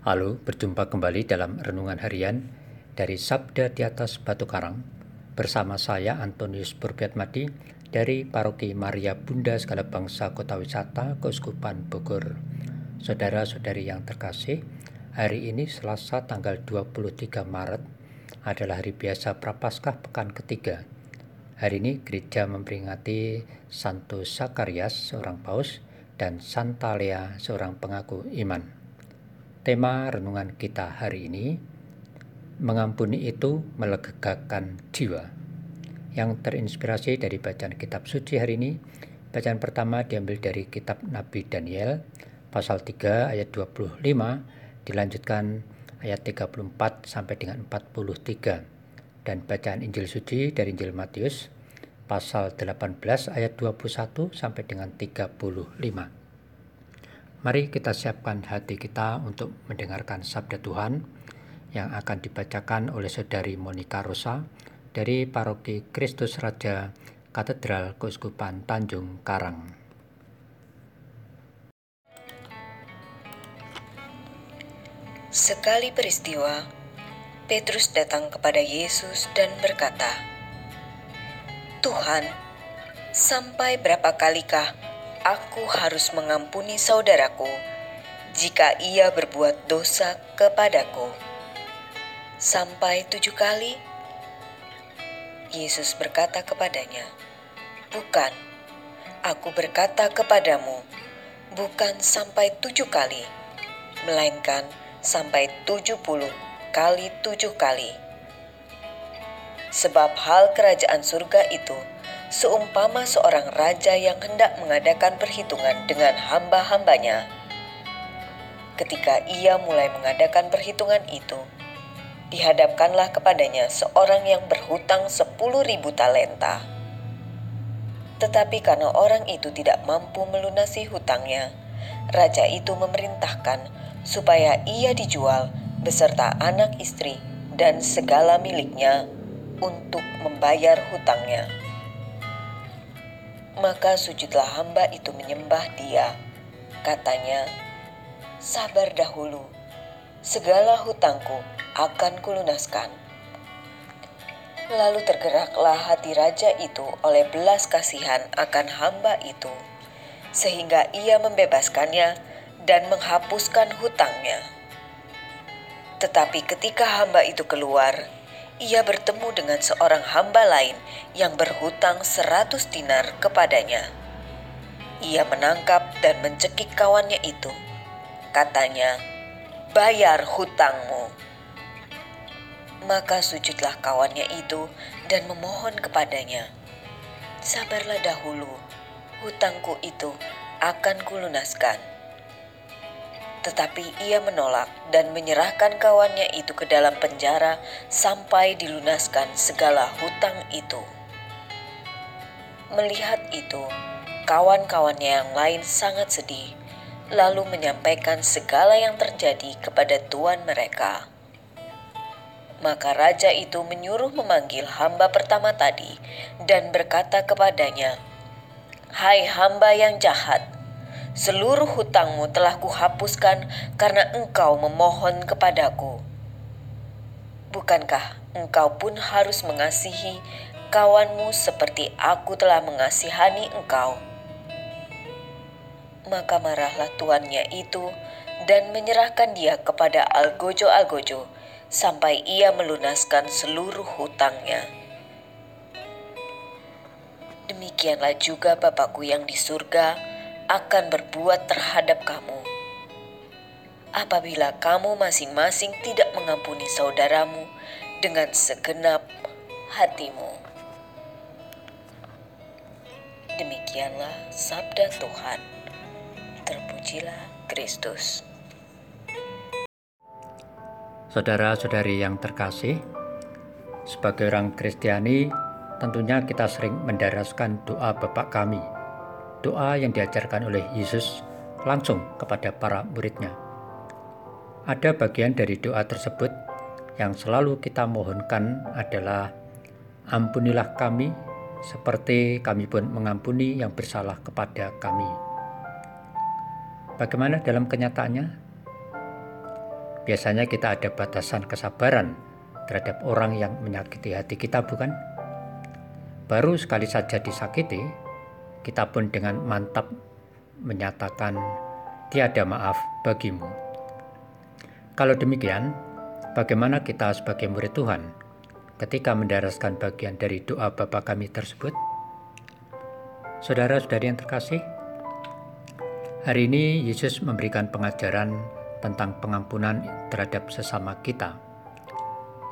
Halo, berjumpa kembali dalam renungan harian dari Sabda di atas Batu Karang bersama saya Antonius Madi dari Paroki Maria Bunda Segala Bangsa Kota Wisata Keuskupan Bogor. Saudara-saudari yang terkasih, hari ini Selasa tanggal 23 Maret adalah hari biasa Prapaskah pekan ketiga. Hari ini gereja memperingati Santo Sakarias, seorang paus, dan Santa Lea, seorang pengaku iman. Tema renungan kita hari ini, mengampuni itu melegakan jiwa yang terinspirasi dari bacaan kitab suci hari ini. Bacaan pertama diambil dari kitab Nabi Daniel pasal 3 ayat 25 dilanjutkan ayat 34 sampai dengan 43 dan bacaan Injil suci dari Injil Matius pasal 18 ayat 21 sampai dengan 35. Mari kita siapkan hati kita untuk mendengarkan sabda Tuhan yang akan dibacakan oleh Saudari Monica Rosa dari Paroki Kristus Raja Katedral Keuskupan Tanjung Karang. Sekali peristiwa, Petrus datang kepada Yesus dan berkata, "Tuhan, sampai berapa kalikah aku harus mengampuni saudaraku jika ia berbuat dosa kepadaku? Sampai tujuh kali?" Yesus berkata kepadanya, "Bukan, aku berkata kepadamu, bukan sampai tujuh kali, melainkan sampai tujuh puluh kali tujuh kali." Sebab hal kerajaan surga itu seumpama seorang raja yang hendak mengadakan perhitungan dengan hamba-hambanya. Ketika ia mulai mengadakan perhitungan itu, dihadapkanlah kepadanya seorang yang berhutang sepuluh ribu talenta. Tetapi karena orang itu tidak mampu melunasi hutangnya, raja itu memerintahkan supaya ia dijual beserta anak istri dan segala miliknya untuk membayar hutangnya. Maka sujudlah hamba itu menyembah dia. Katanya, sabar dahulu, segala hutangku akan kulunaskan. Lalu tergeraklah hati raja itu oleh belas kasihan akan hamba itu, sehingga ia membebaskannya dan menghapuskan hutangnya. Tetapi ketika hamba itu keluar, ia bertemu dengan seorang hamba lain yang berhutang seratus dinar kepadanya. Ia menangkap dan mencekik kawannya itu. Katanya, bayar hutangmu. Maka sujudlah kawannya itu dan memohon kepadanya, Sabarlah dahulu, hutangku itu akan kulunaskan. Tetapi ia menolak dan menyerahkan kawannya itu ke dalam penjara sampai dilunaskan segala hutang itu. Melihat itu, kawan-kawannya yang lain sangat sedih, lalu menyampaikan segala yang terjadi kepada tuan mereka. Maka raja itu menyuruh memanggil hamba pertama tadi dan berkata kepadanya, "Hai hamba yang jahat, seluruh hutangmu telah kuhapuskan karena engkau memohon kepadaku. Bukankah engkau pun harus mengasihi kawanmu seperti aku telah mengasihani engkau?" Maka marahlah tuannya itu dan menyerahkan dia kepada Algojo-Algojo sampai ia melunaskan seluruh hutangnya. Demikianlah juga Bapakku yang di surga akan berbuat terhadap kamu. Apabila kamu masing-masing tidak mengampuni saudaramu dengan segenap hatimu. Demikianlah sabda Tuhan. Terpujilah Kristus. Saudara-saudari yang terkasih, sebagai orang Kristiani, tentunya kita sering mendaraskan doa Bapak kami, doa yang diajarkan oleh Yesus langsung kepada para muridnya. Ada bagian dari doa tersebut yang selalu kita mohonkan adalah ampunilah kami seperti kami pun mengampuni yang bersalah kepada kami. Bagaimana dalam kenyataannya? biasanya kita ada batasan kesabaran terhadap orang yang menyakiti hati kita, bukan? Baru sekali saja disakiti, kita pun dengan mantap menyatakan tiada maaf bagimu. Kalau demikian, bagaimana kita sebagai murid Tuhan ketika mendaraskan bagian dari doa Bapa kami tersebut? Saudara-saudari yang terkasih, hari ini Yesus memberikan pengajaran tentang pengampunan terhadap sesama kita.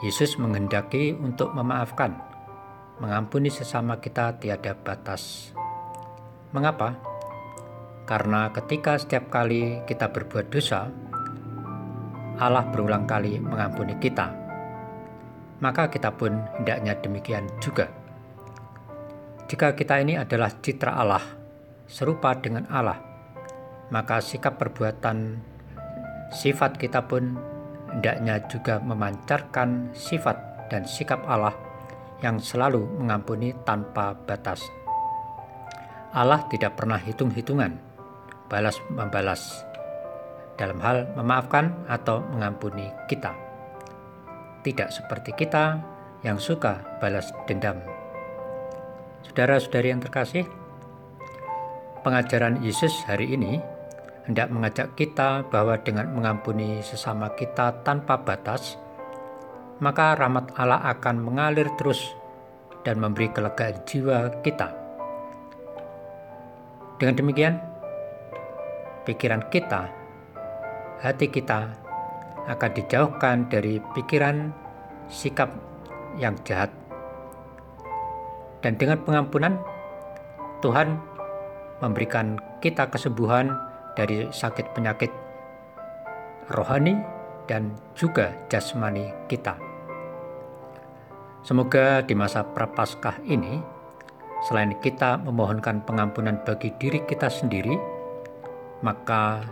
Yesus menghendaki untuk memaafkan, mengampuni sesama kita tiada batas. Mengapa? Karena ketika setiap kali kita berbuat dosa, Allah berulang kali mengampuni kita. Maka kita pun hendaknya demikian juga. Jika kita ini adalah citra Allah, serupa dengan Allah, maka sikap perbuatan sifat kita pun hendaknya juga memancarkan sifat dan sikap Allah yang selalu mengampuni tanpa batas. Allah tidak pernah hitung-hitungan, balas membalas dalam hal memaafkan atau mengampuni kita. Tidak seperti kita yang suka balas dendam Saudara-saudari yang terkasih, pengajaran Yesus hari ini hendak mengajak kita bahwa dengan mengampuni sesama kita tanpa batas, maka rahmat Allah akan mengalir terus dan memberi kelegaan jiwa kita. Dengan demikian, pikiran kita, hati kita akan dijauhkan dari pikiran sikap yang jahat dan dengan pengampunan, Tuhan memberikan kita kesembuhan dari sakit penyakit rohani dan juga jasmani kita. Semoga di masa prapaskah ini, selain kita memohonkan pengampunan bagi diri kita sendiri, maka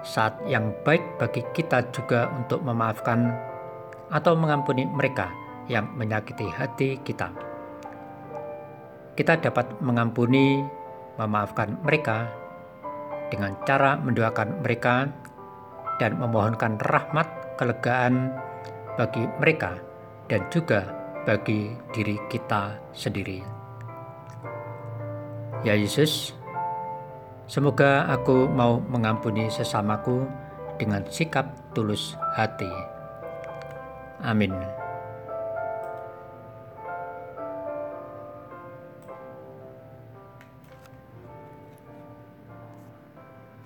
saat yang baik bagi kita juga untuk memaafkan atau mengampuni mereka yang menyakiti hati kita kita dapat mengampuni, memaafkan mereka dengan cara mendoakan mereka dan memohonkan rahmat kelegaan bagi mereka dan juga bagi diri kita sendiri. Ya Yesus, semoga aku mau mengampuni sesamaku dengan sikap tulus hati. Amin.